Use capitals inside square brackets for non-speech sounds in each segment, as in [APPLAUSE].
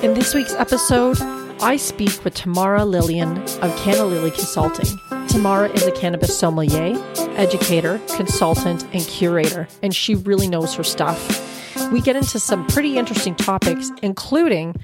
In this week's episode, I speak with Tamara Lillian of Canna Lily Consulting. Tamara is a cannabis sommelier, educator, consultant, and curator, and she really knows her stuff. We get into some pretty interesting topics, including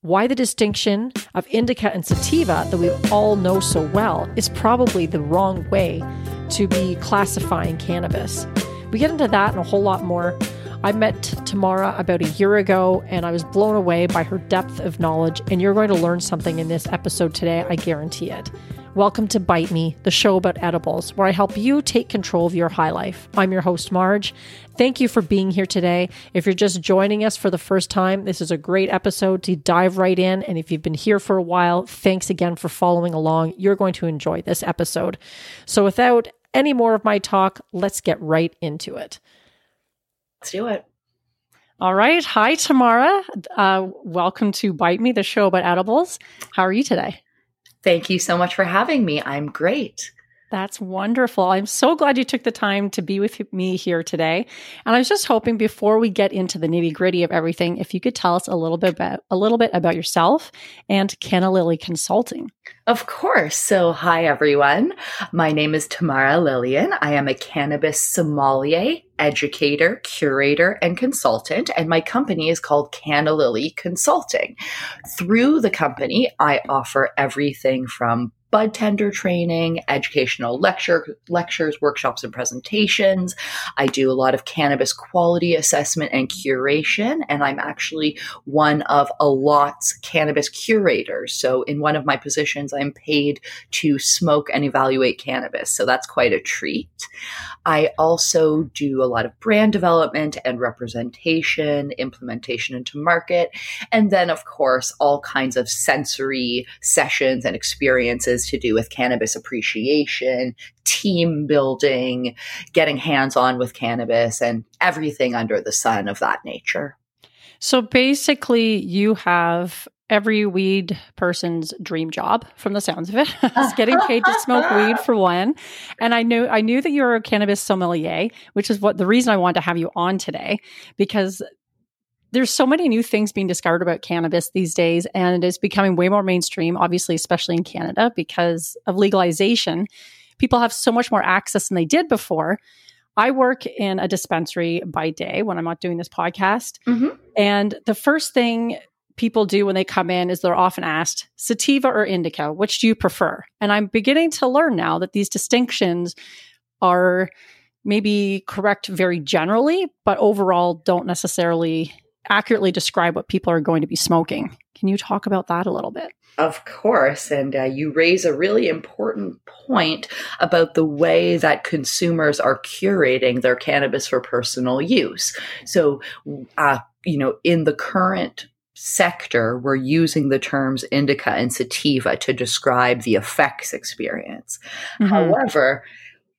why the distinction of indica and sativa that we all know so well is probably the wrong way to be classifying cannabis. We get into that and a whole lot more. I met Tamara about a year ago and I was blown away by her depth of knowledge, and you're going to learn something in this episode today, I guarantee it. Welcome to Bite Me, the show about edibles, where I help you take control of your high life. I'm your host, Marge. Thank you for being here today. If you're just joining us for the first time, this is a great episode to dive right in. And if you've been here for a while, thanks again for following along. You're going to enjoy this episode. So, without any more of my talk, let's get right into it. Let's do it. All right. Hi, Tamara. Uh, welcome to Bite Me, the show about edibles. How are you today? Thank you so much for having me. I'm great. That's wonderful. I'm so glad you took the time to be with me here today. And I was just hoping before we get into the nitty gritty of everything, if you could tell us a little bit about a little bit about yourself and Canna Lily Consulting. Of course. So, hi everyone. My name is Tamara Lillian. I am a cannabis sommelier, educator, curator, and consultant, and my company is called Canna Lily Consulting. Through the company, I offer everything from bud tender training, educational lecture lectures, workshops, and presentations. I do a lot of cannabis quality assessment and curation, and I'm actually one of a lot's cannabis curators. So in one of my positions, I'm paid to smoke and evaluate cannabis. So that's quite a treat. I also do a lot of brand development and representation, implementation into market, and then of course all kinds of sensory sessions and experiences to do with cannabis appreciation, team building, getting hands on with cannabis, and everything under the sun of that nature. So basically, you have every weed person's dream job from the sounds of it [LAUGHS] is getting paid to smoke weed for one and i knew i knew that you're a cannabis sommelier which is what the reason i wanted to have you on today because there's so many new things being discovered about cannabis these days, and it's becoming way more mainstream, obviously, especially in Canada because of legalization. People have so much more access than they did before. I work in a dispensary by day when I'm not doing this podcast. Mm-hmm. And the first thing people do when they come in is they're often asked sativa or indica, which do you prefer? And I'm beginning to learn now that these distinctions are maybe correct very generally, but overall don't necessarily accurately describe what people are going to be smoking. Can you talk about that a little bit? Of course. And uh, you raise a really important point about the way that consumers are curating their cannabis for personal use. So, uh, you know, in the current sector, we're using the terms indica and sativa to describe the effects experience. Mm-hmm. However,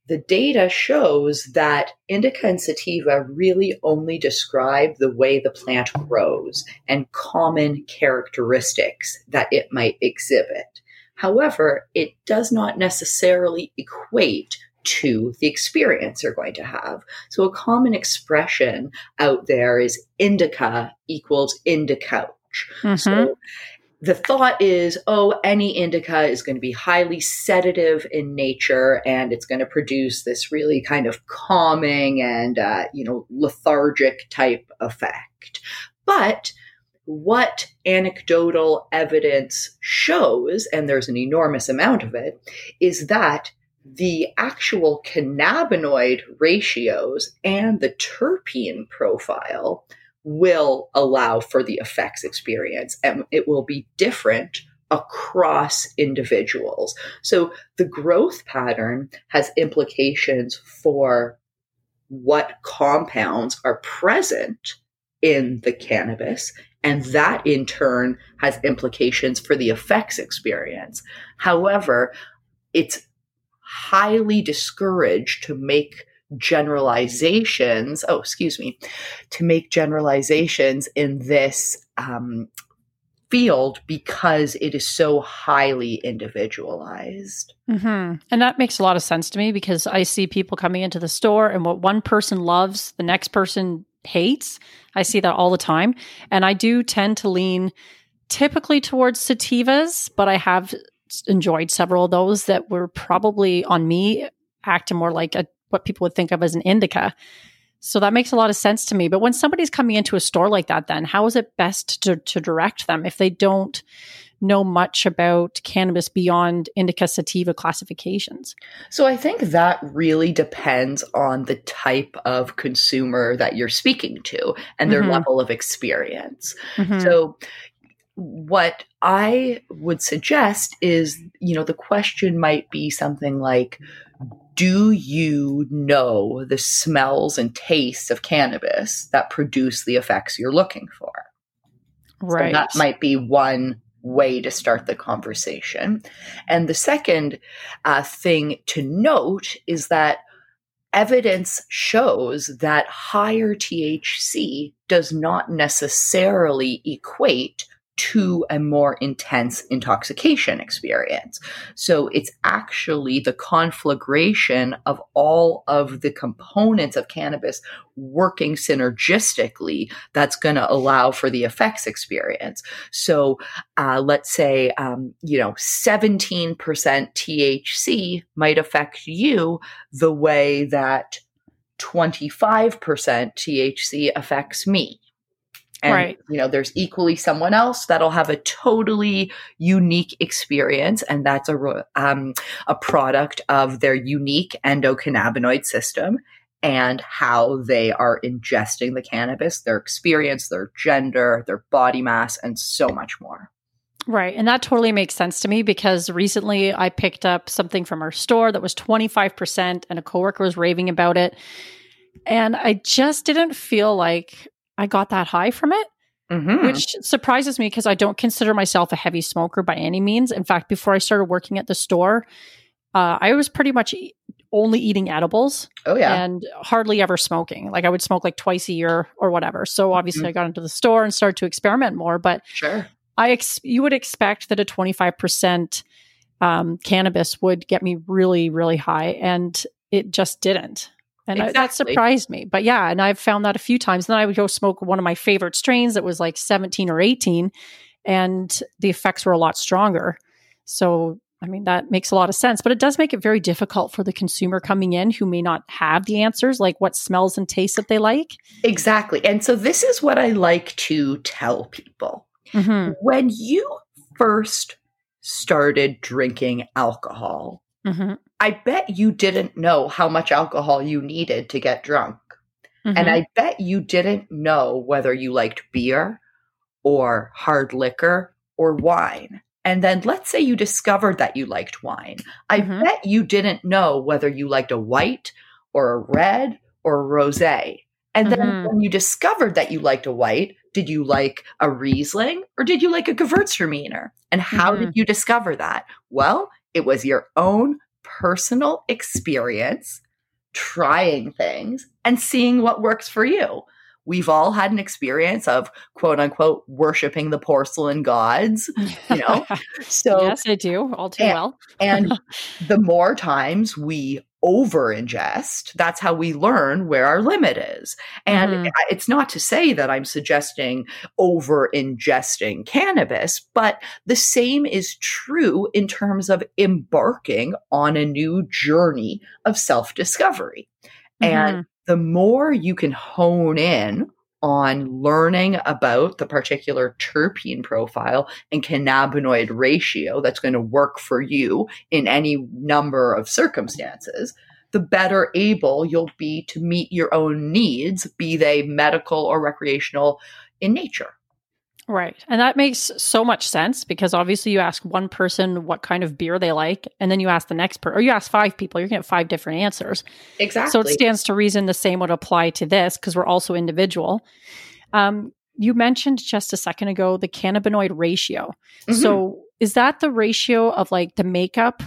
the data shows that indica and sativa really only describe the way the plant grows and common characteristics that it might exhibit. However, it does not necessarily equate to the experience you're going to have. So, a common expression out there is indica equals indicouch. Mm-hmm. So, the thought is, oh, any indica is going to be highly sedative in nature, and it's going to produce this really kind of calming and uh, you know lethargic type effect. But what anecdotal evidence shows, and there's an enormous amount of it, is that the actual cannabinoid ratios and the terpene profile will allow for the effects experience and it will be different across individuals. So the growth pattern has implications for what compounds are present in the cannabis. And that in turn has implications for the effects experience. However, it's highly discouraged to make generalizations. Oh, excuse me, to make generalizations in this um, field because it is so highly individualized. Mm-hmm. And that makes a lot of sense to me because I see people coming into the store and what one person loves, the next person hates. I see that all the time. And I do tend to lean typically towards sativas, but I have enjoyed several of those that were probably on me acting more like a, what people would think of as an indica. So that makes a lot of sense to me. But when somebody's coming into a store like that, then how is it best to, to direct them if they don't know much about cannabis beyond indica sativa classifications? So I think that really depends on the type of consumer that you're speaking to and their mm-hmm. level of experience. Mm-hmm. So what I would suggest is, you know, the question might be something like, do you know the smells and tastes of cannabis that produce the effects you're looking for? Right. So that might be one way to start the conversation. And the second uh, thing to note is that evidence shows that higher THC does not necessarily equate to a more intense intoxication experience. So it's actually the conflagration of all of the components of cannabis working synergistically that's going to allow for the effects experience. So uh, let's say, um, you know, 17% THC might affect you the way that 25% THC affects me. And, right. you know, there's equally someone else that'll have a totally unique experience. And that's a, um, a product of their unique endocannabinoid system and how they are ingesting the cannabis, their experience, their gender, their body mass, and so much more. Right. And that totally makes sense to me because recently I picked up something from our store that was 25% and a coworker was raving about it. And I just didn't feel like I got that high from it. Mm-hmm. Which surprises me because I don't consider myself a heavy smoker by any means. In fact, before I started working at the store, uh, I was pretty much only eating edibles. Oh yeah, and hardly ever smoking. Like I would smoke like twice a year or whatever. So obviously, mm-hmm. I got into the store and started to experiment more. But sure, I ex- you would expect that a twenty five percent um, cannabis would get me really really high, and it just didn't. And exactly. I, that surprised me. But yeah, and I've found that a few times. Then I would go smoke one of my favorite strains that was like 17 or 18, and the effects were a lot stronger. So, I mean, that makes a lot of sense. But it does make it very difficult for the consumer coming in who may not have the answers, like what smells and tastes that they like. Exactly. And so, this is what I like to tell people. Mm-hmm. When you first started drinking alcohol, mm-hmm. I bet you didn't know how much alcohol you needed to get drunk. Mm-hmm. And I bet you didn't know whether you liked beer or hard liquor or wine. And then let's say you discovered that you liked wine. I mm-hmm. bet you didn't know whether you liked a white or a red or a rosé. And then mm-hmm. when you discovered that you liked a white, did you like a Riesling or did you like a Gewürztraminer? And how did mm-hmm. you discover that? Well, it was your own personal experience trying things and seeing what works for you. We've all had an experience of quote unquote worshiping the porcelain gods, [LAUGHS] you know. So Yes, I do, all too and, well. and [LAUGHS] the more times we over ingest, that's how we learn where our limit is. And mm-hmm. it's not to say that I'm suggesting over ingesting cannabis, but the same is true in terms of embarking on a new journey of self discovery. Mm-hmm. And the more you can hone in on learning about the particular terpene profile and cannabinoid ratio that's going to work for you in any number of circumstances, the better able you'll be to meet your own needs, be they medical or recreational in nature. Right. And that makes so much sense because obviously you ask one person what kind of beer they like, and then you ask the next person, or you ask five people, you're going to get five different answers. Exactly. So it stands to reason the same would apply to this because we're also individual. Um, you mentioned just a second ago the cannabinoid ratio. Mm-hmm. So is that the ratio of like the makeup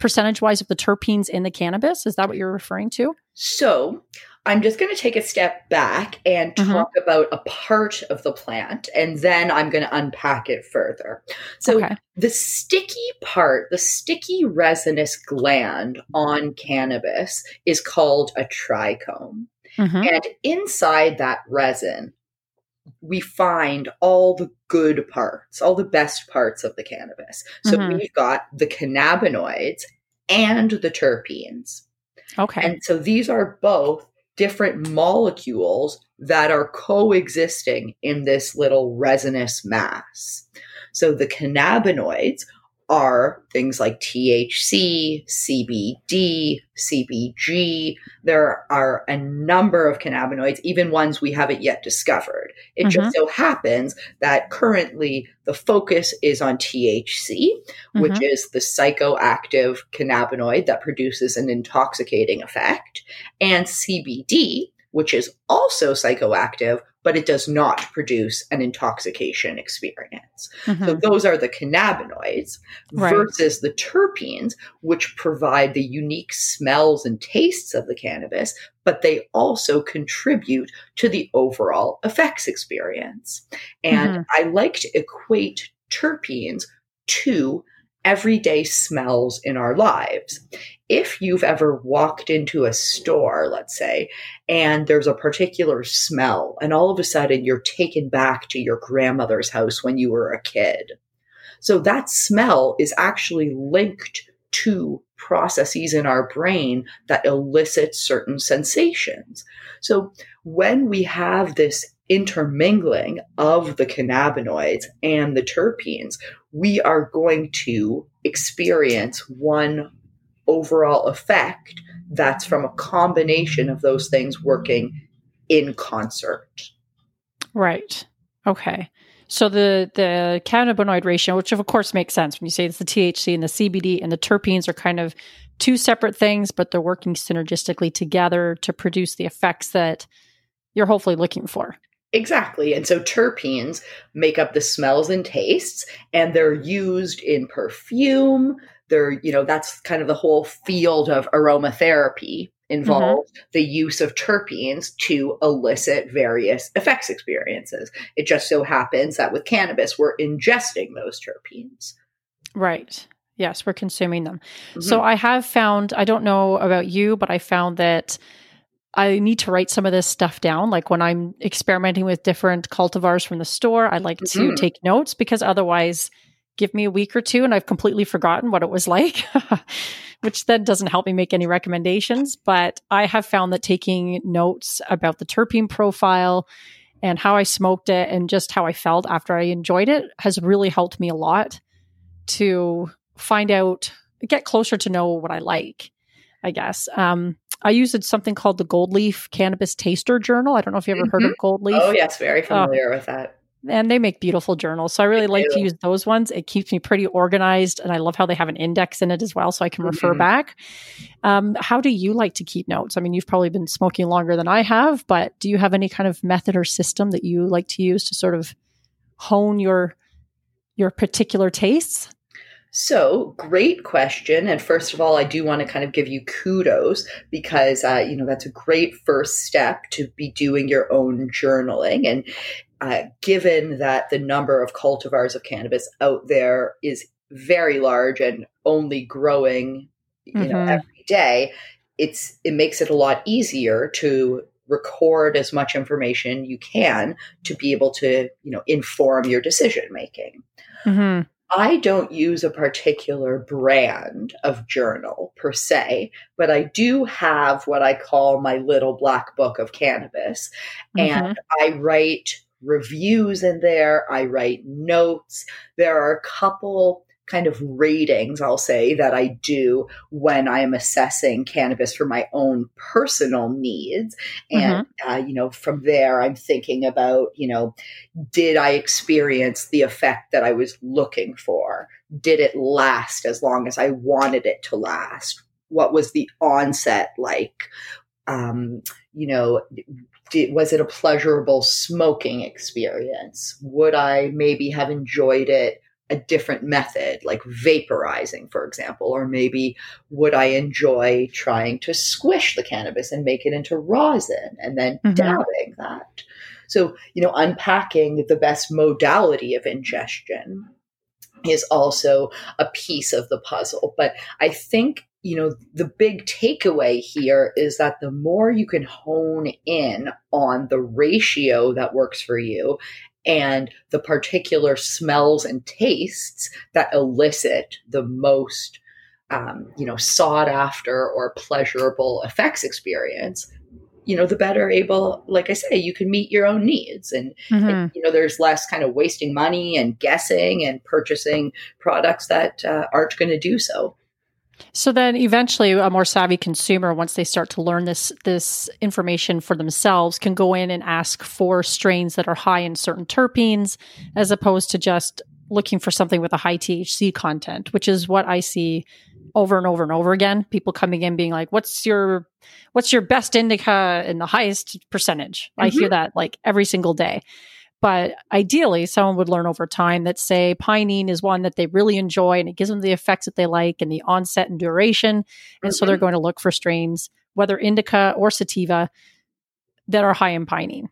percentage wise of the terpenes in the cannabis? Is that what you're referring to? So I'm just going to take a step back and mm-hmm. talk mm-hmm. about a part of the plant, and then I'm going to unpack it further. So, okay. the sticky part, the sticky resinous gland on cannabis is called a trichome. Mm-hmm. And inside that resin, we find all the good parts, all the best parts of the cannabis. So mm-hmm. we've got the cannabinoids and the terpenes. Okay. And so these are both different molecules that are coexisting in this little resinous mass. So the cannabinoids are things like THC, CBD, CBG. There are a number of cannabinoids, even ones we haven't yet discovered. It mm-hmm. just so happens that currently the focus is on THC, mm-hmm. which is the psychoactive cannabinoid that produces an intoxicating effect, and CBD, which is also psychoactive, but it does not produce an intoxication experience. Mm-hmm. So those are the cannabinoids right. versus the terpenes, which provide the unique smells and tastes of the cannabis, but they also contribute to the overall effects experience. And mm-hmm. I like to equate terpenes to everyday smells in our lives. If you've ever walked into a store, let's say, and there's a particular smell, and all of a sudden you're taken back to your grandmother's house when you were a kid. So that smell is actually linked to processes in our brain that elicit certain sensations. So when we have this intermingling of the cannabinoids and the terpenes, we are going to experience one overall effect that's from a combination of those things working in concert. Right. Okay. So the the cannabinoid ratio, which of course makes sense when you say it's the THC and the CBD and the terpenes are kind of two separate things, but they're working synergistically together to produce the effects that you're hopefully looking for. Exactly. And so terpenes make up the smells and tastes, and they're used in perfume. They're, you know, that's kind of the whole field of aromatherapy involves mm-hmm. the use of terpenes to elicit various effects experiences. It just so happens that with cannabis, we're ingesting those terpenes. Right. Yes, we're consuming them. Mm-hmm. So I have found, I don't know about you, but I found that I need to write some of this stuff down. Like when I'm experimenting with different cultivars from the store, I like mm-hmm. to take notes because otherwise, give me a week or two and I've completely forgotten what it was like, [LAUGHS] which then doesn't help me make any recommendations. But I have found that taking notes about the terpene profile and how I smoked it and just how I felt after I enjoyed it has really helped me a lot to find out, get closer to know what I like, I guess. Um, I use something called the Gold Leaf Cannabis Taster Journal. I don't know if you ever mm-hmm. heard of mm-hmm. Gold Leaf. Oh, yes, very familiar uh, with that. And they make beautiful journals. So I really they like do. to use those ones. It keeps me pretty organized. And I love how they have an index in it as well. So I can mm-hmm. refer back. Um, how do you like to keep notes? I mean, you've probably been smoking longer than I have, but do you have any kind of method or system that you like to use to sort of hone your your particular tastes? So, great question. And first of all, I do want to kind of give you kudos because, uh, you know, that's a great first step to be doing your own journaling. And uh, given that the number of cultivars of cannabis out there is very large and only growing, you mm-hmm. know, every day, it's it makes it a lot easier to record as much information you can to be able to, you know, inform your decision making. Mm-hmm. I don't use a particular brand of journal per se, but I do have what I call my little black book of cannabis. Mm-hmm. And I write reviews in there, I write notes. There are a couple kind of ratings, I'll say, that I do when I am assessing cannabis for my own personal needs. And, mm-hmm. uh, you know, from there, I'm thinking about, you know, did I experience the effect that I was looking for? Did it last as long as I wanted it to last? What was the onset like? Um, you know, did, was it a pleasurable smoking experience? Would I maybe have enjoyed it a different method, like vaporizing, for example, or maybe would I enjoy trying to squish the cannabis and make it into rosin and then mm-hmm. dabbing that? So, you know, unpacking the best modality of ingestion is also a piece of the puzzle. But I think you know, the big takeaway here is that the more you can hone in on the ratio that works for you and the particular smells and tastes that elicit the most, um, you know, sought after or pleasurable effects experience, you know, the better able, like I say, you can meet your own needs. And, mm-hmm. and you know, there's less kind of wasting money and guessing and purchasing products that uh, aren't going to do so. So then eventually a more savvy consumer once they start to learn this this information for themselves can go in and ask for strains that are high in certain terpenes as opposed to just looking for something with a high THC content, which is what I see over and over and over again. People coming in being like, "What's your what's your best indica in the highest percentage?" Mm-hmm. I hear mm-hmm. that like every single day. But ideally, someone would learn over time that, say, pinene is one that they really enjoy and it gives them the effects that they like and the onset and duration. And mm-hmm. so they're mm-hmm. going to look for strains, whether indica or sativa, that are high in pinene.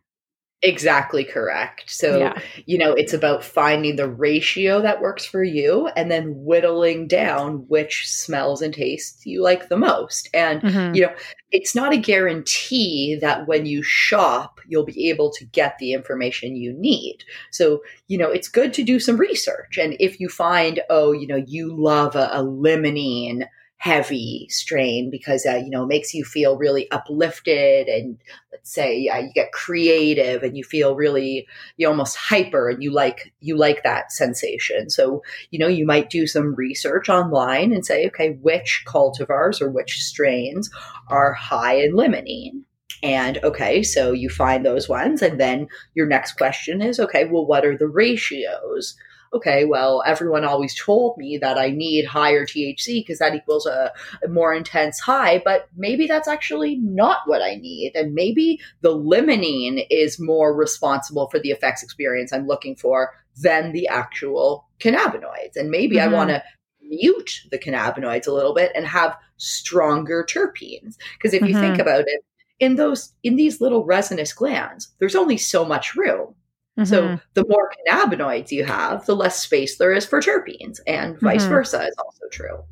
Exactly correct. So, yeah. you know, it's about finding the ratio that works for you and then whittling down which smells and tastes you like the most. And, mm-hmm. you know, it's not a guarantee that when you shop, you'll be able to get the information you need. So, you know, it's good to do some research. And if you find, oh, you know, you love a, a limonene heavy strain because uh, you know it makes you feel really uplifted and let's say uh, you get creative and you feel really you almost hyper and you like you like that sensation so you know you might do some research online and say okay which cultivars or which strains are high in limonene and okay, so you find those ones. And then your next question is okay, well, what are the ratios? Okay, well, everyone always told me that I need higher THC because that equals a, a, more intense high, but maybe that's actually not what I need. And maybe the limonene is more responsible for the effects experience I'm looking for than the actual cannabinoids. And maybe mm-hmm. I want to mute the cannabinoids a little bit and have stronger terpenes. Because if mm-hmm. you think mm-hmm. about it, in those in these little resinous glands, there's only so much room. Mm-hmm. So the more cannabinoids you have, the less space there is for terpenes, and vice mm-hmm. versa is also true.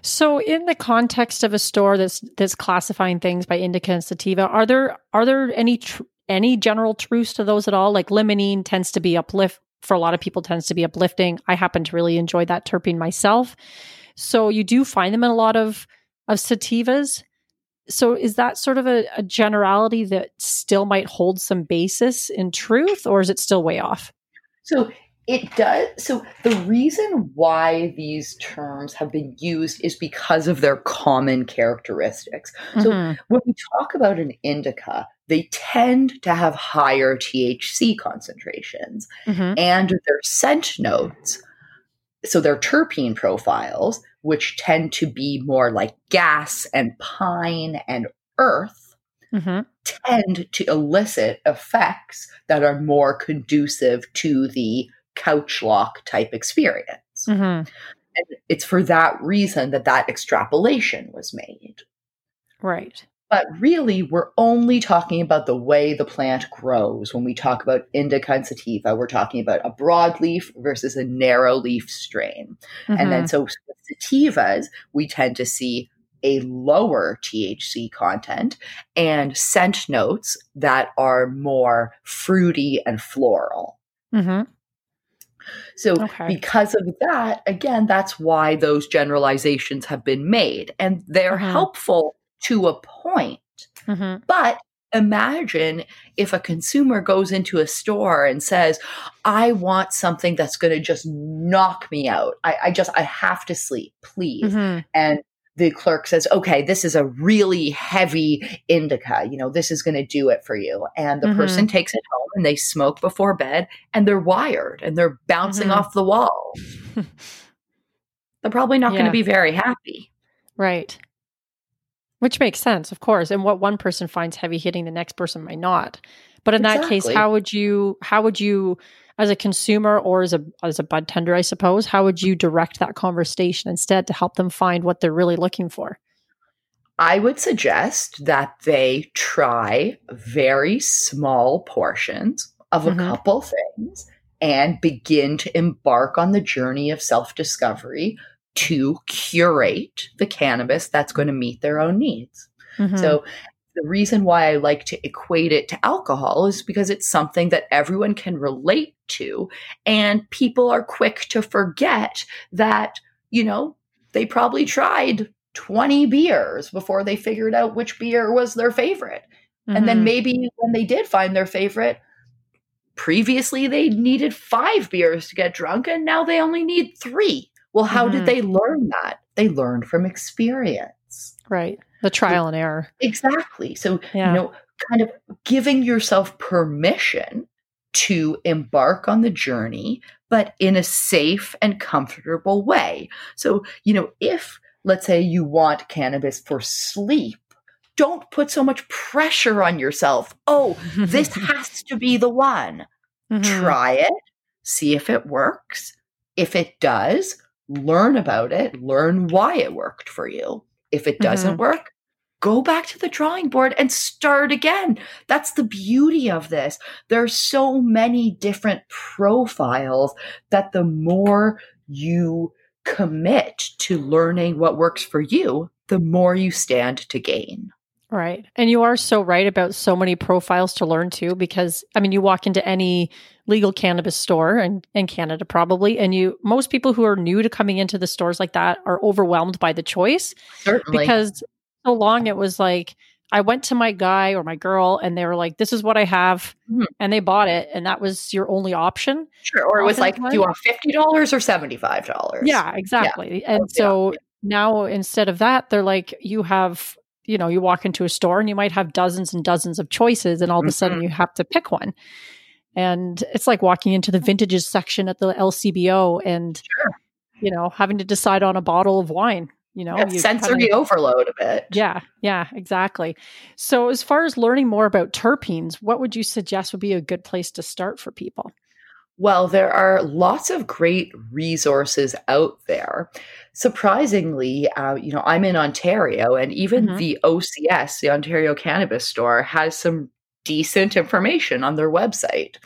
So, in the context of a store that's that's classifying things by indica and sativa, are there are there any tr- any general truths to those at all? Like limonene tends to be uplift for a lot of people tends to be uplifting. I happen to really enjoy that terpene myself. So you do find them in a lot of of sativas so is that sort of a, a, generality that still might hold some basis in truth or is it still way off so it does so the reason why these terms have been used is because of their common characteristics mm-hmm. so when we talk about an indica they tend to have higher thc concentrations mm-hmm. and their scent notes so their terpene profiles which tend to be more like gas and pine and earth, mm-hmm. tend to elicit effects that are more conducive to the couch lock type experience. Mm-hmm. And it's for that reason that that extrapolation was made. Right. But really, we're only talking about the way the plant grows when we talk about indica and sativa. We're talking about a broadleaf versus a narrow leaf strain. Mm-hmm. And then, mm-hmm. so with sativas, we tend to see a lower THC content and scent notes that are more fruity and floral. Mm-hmm. So, okay. because of that, again, that's why those generalizations have been made. And they're mm-hmm. helpful to a point. Mm-hmm. But imagine if a consumer goes into a store and says, I want something that's going to just knock me out. I, I, just, I have to sleep, please. Mm-hmm. And the clerk says, okay, this is a really heavy indica. You know, this is going to do it for you. And the mm-hmm. person takes it home and they smoke before bed and they're wired and they're bouncing mm-hmm. off the wall. [LAUGHS] they're probably not yeah. going to be very happy. Right. Which makes sense, of course. And what one person finds heavy hitting, the next person might not. But in exactly. that case, how would you how would you as a consumer or as a as a bud tender, I suppose, how would you direct that conversation instead to help them find what they're really looking for? I would suggest that they try very small portions of a mm-hmm. couple things and begin to embark on the journey of self discovery to curate the cannabis that's going to meet their own needs. Mm-hmm. So the reason why I like to equate it to alcohol is because it's something that everyone can relate to. And people are quick to forget that, you know, they probably tried 20 beers before they figured out which beer was their favorite. Mm-hmm. And then mm-hmm. maybe when they did find their favorite, previously they needed five beers to get drunk and now they only need three. Well, how mm-hmm. did they learn that? They learned from experience. Right. The trial and error. Exactly. So, yeah. you know, kind of giving yourself permission to embark on the journey, but in a safe and comfortable way. So, you know, if let's say you want cannabis for sleep, don't put so much pressure on yourself. Oh, this [LAUGHS] has to be the one. Mm-hmm. Try it, see if it works. If it does, learn about it, learn why it worked for you. If it doesn't mm-hmm. work, go back to the drawing board and start again. That's the beauty of this. There are so many different profiles that the more you commit to learning what works for you, the more you stand to gain. Right. And you are so right about so many profiles to learn too, because I mean, you walk into any legal cannabis store and in Canada probably, and you most people who are new to coming into the stores like that are overwhelmed by the choice. Certainly. Because so long it was like I went to my guy or my girl and they were like, This is what I have mm-hmm. and they bought it and that was your only option. Sure. Or it was like, Do you want fifty dollars or seventy five dollars? Yeah, exactly. Yeah. And so now instead of that, they're like, you have you know, you walk into a store and you might have dozens and dozens of choices, and all of a sudden mm-hmm. you have to pick one. And it's like walking into the vintages section at the LCBO and, sure. you know, having to decide on a bottle of wine. You know, you sensory kinda, overload a bit. Yeah, yeah, exactly. So, as far as learning more about terpenes, what would you suggest would be a good place to start for people? Well, there are lots of great resources out there. Surprisingly, uh, you know, I'm in Ontario, and even mm-hmm. the OCS, the Ontario Cannabis Store, has some decent information on their website.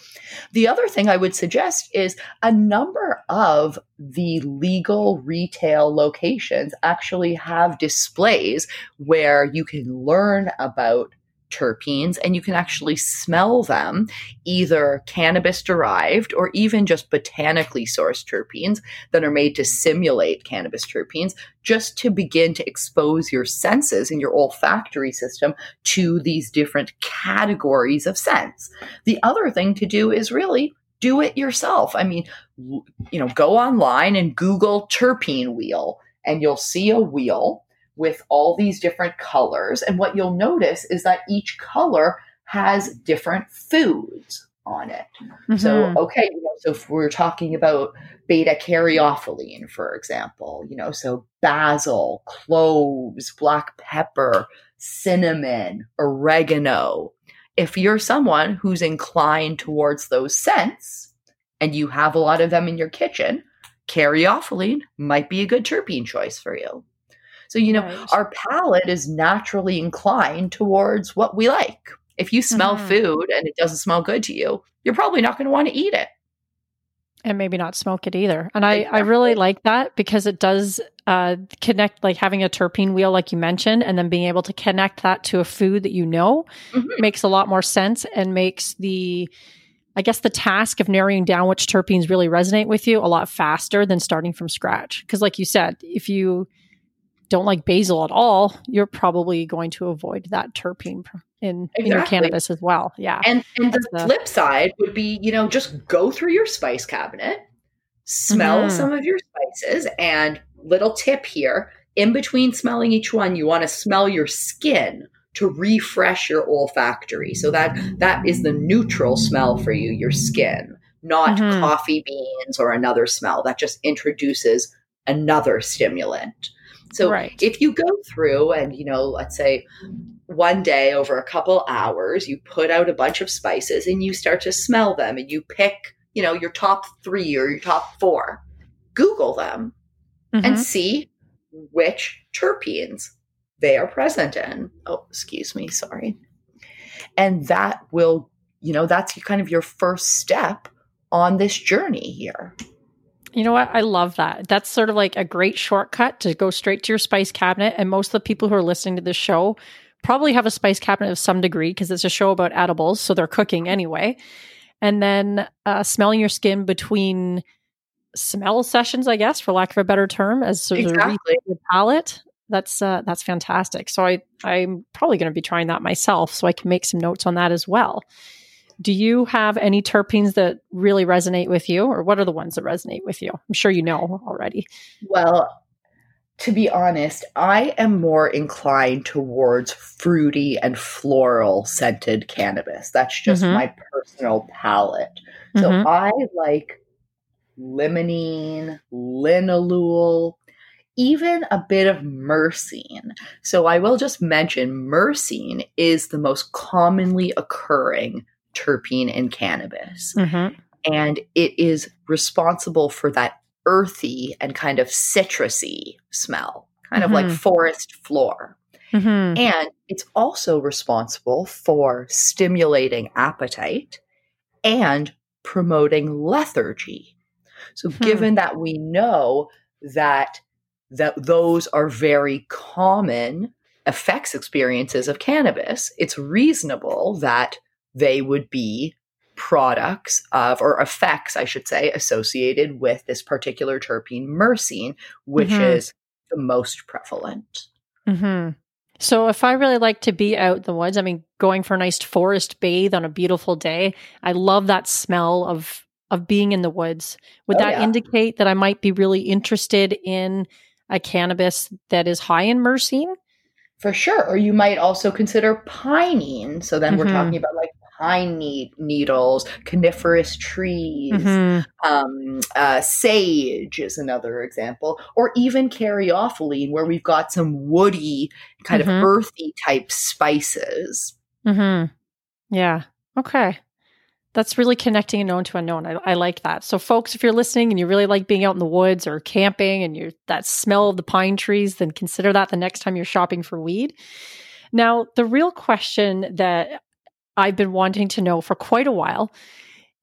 The other thing I would suggest is a number of the legal retail locations actually have displays where you can learn about terpenes and you can actually smell them, either cannabis derived or even just botanically sourced terpenes that are made to simulate cannabis terpenes, just to begin to expose your senses and your olfactory system to these different categories of scents. The other thing to do is really do it yourself. I mean, you know, go online and Google terpene wheel and you'll see a wheel with all these different colors. And what you'll notice is that each color has different foods on it. Mm-hmm. So, okay, you know, so if we're talking about beta caryophyllene, for example, you know, so basil, cloves, black pepper, cinnamon, oregano. If you're someone who's inclined towards those scents and you have a lot of them in your kitchen, caryophyllene might be a good terpene choice for you. So, you know, right. our palate is naturally inclined towards what we like. If you smell mm-hmm. food and it doesn't smell good to you, you're probably not going to want to eat it. And maybe not smoke it either. And I, exactly. I really like that because it does uh, connect, like having a terpene wheel, like you mentioned, and then being able to connect that to a food that you know mm-hmm. makes a lot more sense and makes the, I guess, the task of narrowing down which terpenes really resonate with you a lot faster than starting from scratch. Because, like you said, if you don't like basil at all, you're probably going to avoid that terpene in, exactly. in your cannabis as well. Yeah. And and the, the flip side would be, you know, just go through your spice cabinet, smell mm-hmm. some of your spices, and little tip here, in between smelling each one, you want to smell your skin to refresh your olfactory. So that that is the neutral smell for you, your skin, not mm-hmm. coffee beans or another smell that just introduces another stimulant. So right. if you go through and, you know, let's say one day over a couple hours, you put out a bunch of spices and you start to smell them and you pick, you know, your top three or your top four, Google them mm-hmm. and see which terpenes they are present in. Oh, excuse me. Sorry. And that will, you know, that's kind of your first step on this journey here. You know what? I love that. That's sort of like a great shortcut to go straight to your spice cabinet. And most of the people who are listening to this show probably have a spice cabinet of some degree because it's a show about edibles. So they're cooking anyway. And then uh, smelling your skin between smell sessions, I guess, for lack of a better term, as sort exactly. of a palate. That's uh, that's fantastic. So I I'm probably going to be trying that myself, so I can make some notes on that as well. Do you have any terpenes that really resonate with you, or what are the ones that resonate with you? I'm sure you know already. Well, to be honest, I am more inclined towards fruity and floral scented cannabis. That's just mm-hmm. my personal palate. So mm-hmm. I like limonene, linalool, even a bit of myrcene. So I will just mention myrcene is the most commonly occurring terpene in cannabis. Mm-hmm. And it is responsible for that earthy and kind of citrusy smell, kind mm-hmm. of like mm-hmm. forest floor. Mm-hmm. And it's also responsible for stimulating appetite and promoting lethargy. So, hmm. given that we know that that those are very common effects experiences of cannabis, it's reasonable that they would be products of or effects i should say associated with this particular terpene myrcene which mm-hmm. is the most prevalent mm-hmm. so if i really like to be out in the woods i mean going for a nice forest bathe on a beautiful day i love that smell of of being in the woods would oh, that yeah. indicate that i might be really interested in a cannabis that is high in myrcene for sure or you might also consider pinene so then mm-hmm. we're talking about like pine needles, coniferous trees, mm-hmm. um, uh, sage is another example, or even caryophyllene, where we've got some woody, kind mm-hmm. of earthy type spices. Mm-hmm. Yeah. Okay. That's really connecting a known to unknown. I, I like that. So, folks, if you're listening and you really like being out in the woods or camping and you that smell of the pine trees, then consider that the next time you're shopping for weed. Now, the real question that I've been wanting to know for quite a while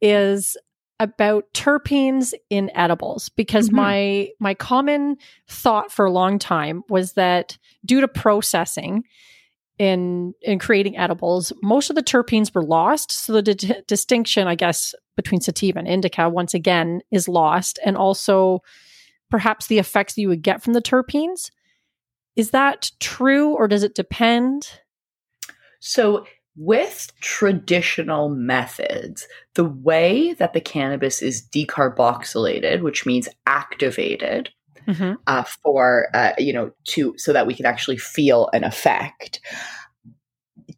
is about terpenes in edibles because mm-hmm. my my common thought for a long time was that due to processing in in creating edibles most of the terpenes were lost. So the d- distinction i guess between sativa and indica once again is lost. And also perhaps the effects that you would get from the terpenes. Is that true or does it depend? So with traditional methods, the way that the cannabis is decarboxylated, which means activated, mm-hmm. uh, for uh, you know to so that we can actually feel an effect.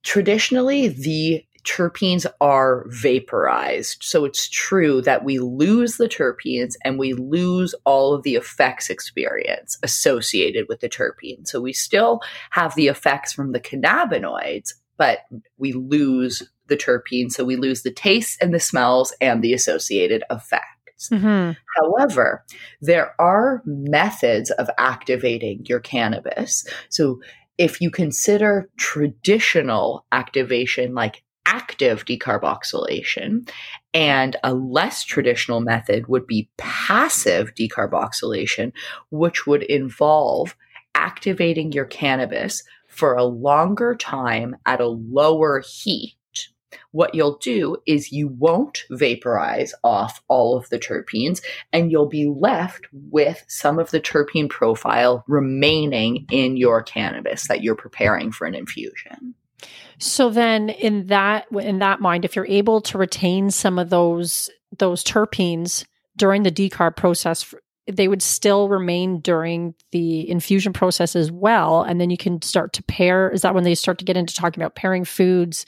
Traditionally, the terpenes are vaporized. So it's true that we lose the terpenes and we lose all of the effects experience associated with the terpene. So we still have the effects from the cannabinoids, but we lose the terpenes. So we lose the taste and the smells and the associated effects. Mm-hmm. However, there are methods of activating your cannabis. So if you consider traditional activation like active decarboxylation, and a less traditional method would be passive decarboxylation, which would involve activating your cannabis for a longer time at a lower heat, what you'll do is you won't vaporize off all of the terpenes and you'll be left with some of the terpene profile remaining in your cannabis that you're preparing for an infusion. So then in that in that mind if you're able to retain some of those those terpenes during the decarb process they would still remain during the infusion process as well. And then you can start to pair. Is that when they start to get into talking about pairing foods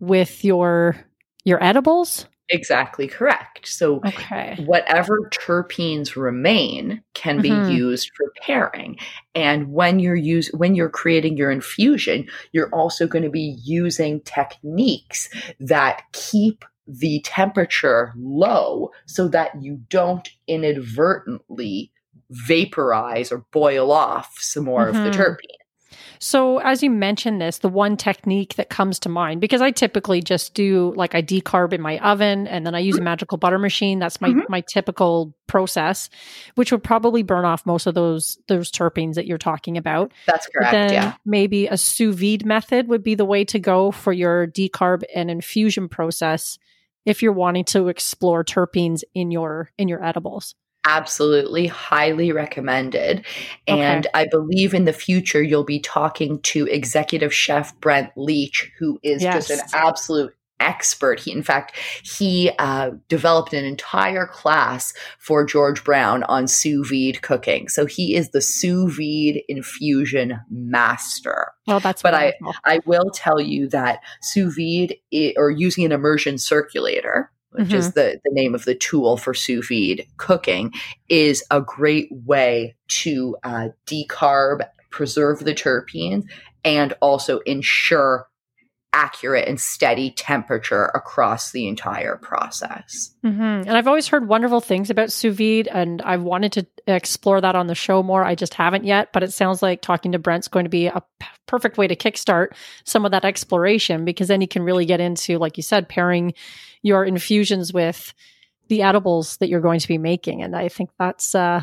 with your your edibles? Exactly correct. So okay. whatever terpenes remain can be mm-hmm. used for pairing. And when you're use when you're creating your infusion, you're also going to be using techniques that keep the temperature low so that you don't inadvertently vaporize or boil off some more mm-hmm. of the mm-hmm. terpene. So, as you mentioned this, the one technique that comes to mind, because I typically just do like I decarb in my oven and then I use a magical butter machine. That's my, Mhm. my typical process, which would probably burn off most of those, those terpenes that you're talking about. That's But correct. then yeah. maybe a sous vide method would be the way to go for your decarb and infusion process if you're wanting to explore terpenes in your in your edibles. Absolutely, highly recommended. Okay. And I believe in the future you'll be talking to executive chef Brent Leach, who is just an absolute expert. He, in fact, he uh, developed an entire class for George Brown on sous vide cooking. So he is the sous vide infusion master. Well, that's But I- wonderful. I will tell you that sous vide i- or using an immersion circulator, which is the, the name of the tool for sous vide cooking, is a great way to uh, decarb, preserve the terpenes, and also ensure accurate and steady temperature across the entire process. hmm And I've always heard wonderful things about sous vide, and I've wanted to explore that on the show more. I just haven't yet, but it sounds like talking to Brent's going to be a p- perfect way to kickstart some of that exploration because then you can really get into, like you said, pairing your infusions with the edibles that you're going to be making. And I think that's uh,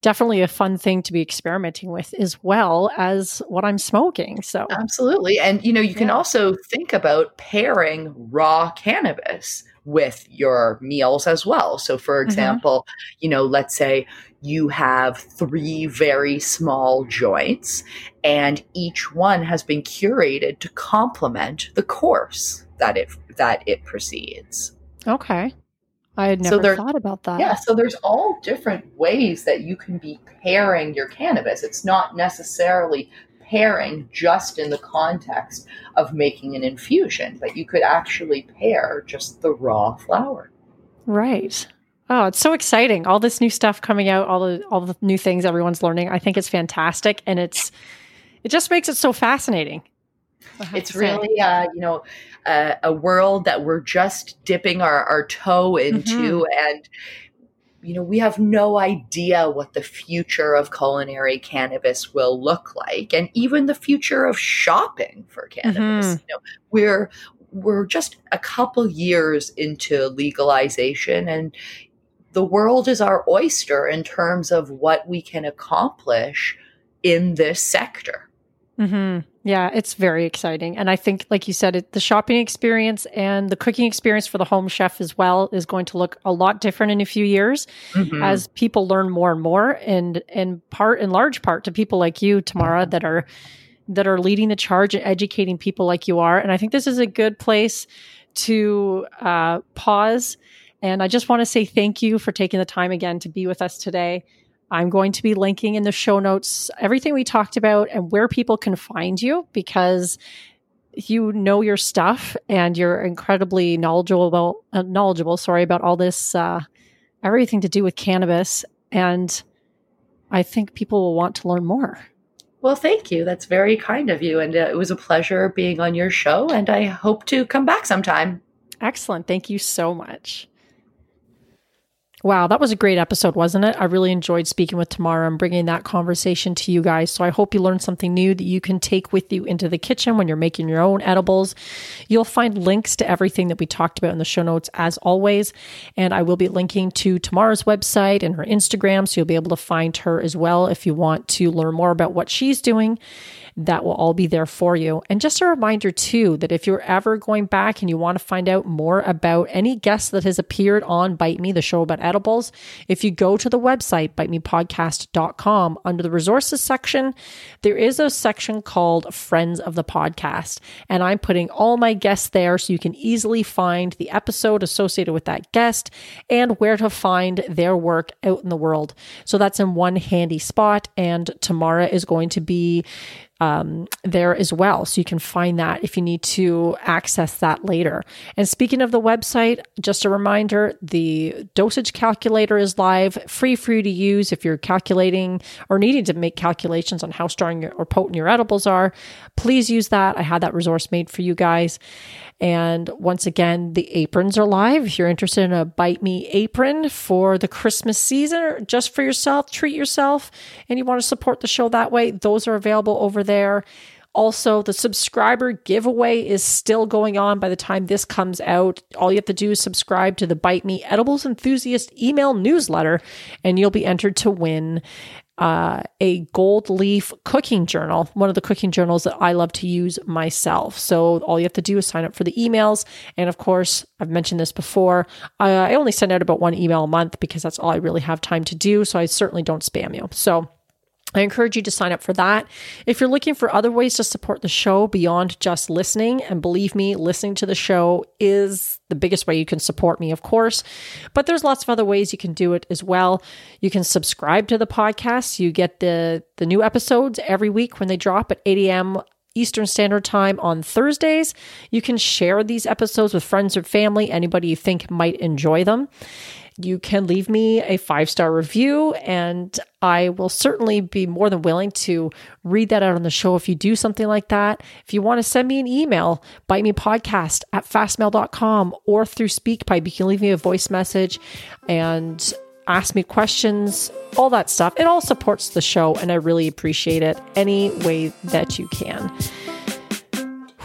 definitely a fun thing to be experimenting with as well as what I'm smoking. So, Absolutely. And you know, you can Yeah. also think about pairing raw cannabis with your meals as well. So for mm-hmm. example, you know, let's say you have three very small joints and each one has been curated to complement the course that it that it precedes. okay. I had never there- thought about that. Yeah, so there's all different ways that you can be pairing your cannabis. It's not necessarily pairing just in the context of making an infusion, but you could actually pair just the raw flower. Right. Oh, it's so exciting. All this new stuff coming out, all the all the new things everyone's learning. I think it's fantastic and it's it just makes it so fascinating. It's really, uh, you know, uh, a world that we're just dipping our, our toe into. And, you know, we have no idea what the future of culinary cannabis will look like, and even the future of shopping for cannabis. You know, we're we're just a couple years into legalization, and the world is our oyster in terms of what we can accomplish in this sector. hmm Yeah, it's very exciting. And I think, like you said, it, the shopping experience and the cooking experience for the home chef as well is going to look a lot different in a few years Mhm. as people learn more and more. And in part, in large part, to people like you, Tamara, that are that are leading the charge and educating people like you are. And I think this is a good place to uh, pause. And I just want to say thank you for taking the time again to be with us today. I'm going to be linking in the show notes everything we talked about and where people can find you because you know your stuff and you're incredibly knowledgeable uh, knowledgeable sorry about all this uh, everything to do with cannabis and I think people will want to learn more. Well, thank you. That's very kind of you. And uh, it was a pleasure being on your show. And I hope to come back sometime. Excellent. Thank you so much. Wow, that was a great episode, wasn't it? I really enjoyed speaking with Tamara and bringing that conversation to you guys. So I hope you learned something new that you can take with you into the kitchen when you're making your own edibles. You'll find links to everything that we talked about in the show notes as always. And I will be linking to Tamara's website and her Instagram. So you'll be able to find her as well if you want to learn more about what she's doing that will all be there for you. And just a reminder, too, that if you're ever going back and you want to find out more about any guest that has appeared on Bite Me, the show about edibles, if you go to the website, bitemepodcast.com, under the resources section, there is a section called Friends of the Podcast. And I'm putting all my guests there so you can easily find the episode associated with that guest and where to find their work out in the world. So that's in one handy spot. And Tamara is going to be um, there as well. So you can find that if you need to access that later. And speaking of the website, just a reminder the dosage calculator is live, free for you to use if you're calculating or needing to make calculations on how strong your, or potent your edibles are. Please use that. I had that resource made for you guys. And once again, the aprons are live. If you're interested in a Bite Me apron for the Christmas season or just for yourself, treat yourself, and you want to support the show that way, those are available over there. Also, the subscriber giveaway is still going on by the time this comes out. All you have to do is subscribe to the Bite Me Edibles Enthusiast email newsletter, and you'll be entered to win uh, a gold leaf cooking journal, one of the cooking journals that I love to use myself. So all you have to do is sign up for the emails. And of course, I've mentioned this before. I, I only send out about one email a month because that's all I really have time to do. So I certainly don't spam you. So I encourage you to sign up for that. If you're looking for other ways to support the show beyond just listening, and believe me, listening to the show is the biggest way you can support me, of course, but there's lots of other ways you can do it as well. You can subscribe to the podcast. You get the, the new episodes every week when they drop at 8 a.m. Eastern Standard Time on Thursdays. You can share these episodes with friends or family, anybody you think might enjoy them you can leave me a five star review, and I will certainly be more than willing to read that out on the show if you do something like that. If you want to send me an email, bite me podcast at fastmail.com or through SpeakPipe, you can leave me a voice message and ask me questions, all that stuff. It all supports the show, and I really appreciate it any way that you can.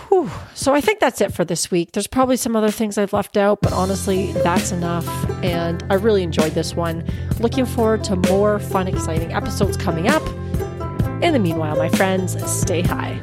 Whew. So I think that's it for this week. There's probably some other things I've left out, but honestly, that's enough. And I really enjoyed this one. Looking forward to more fun, exciting episodes coming up. In the meanwhile, my friends, stay high.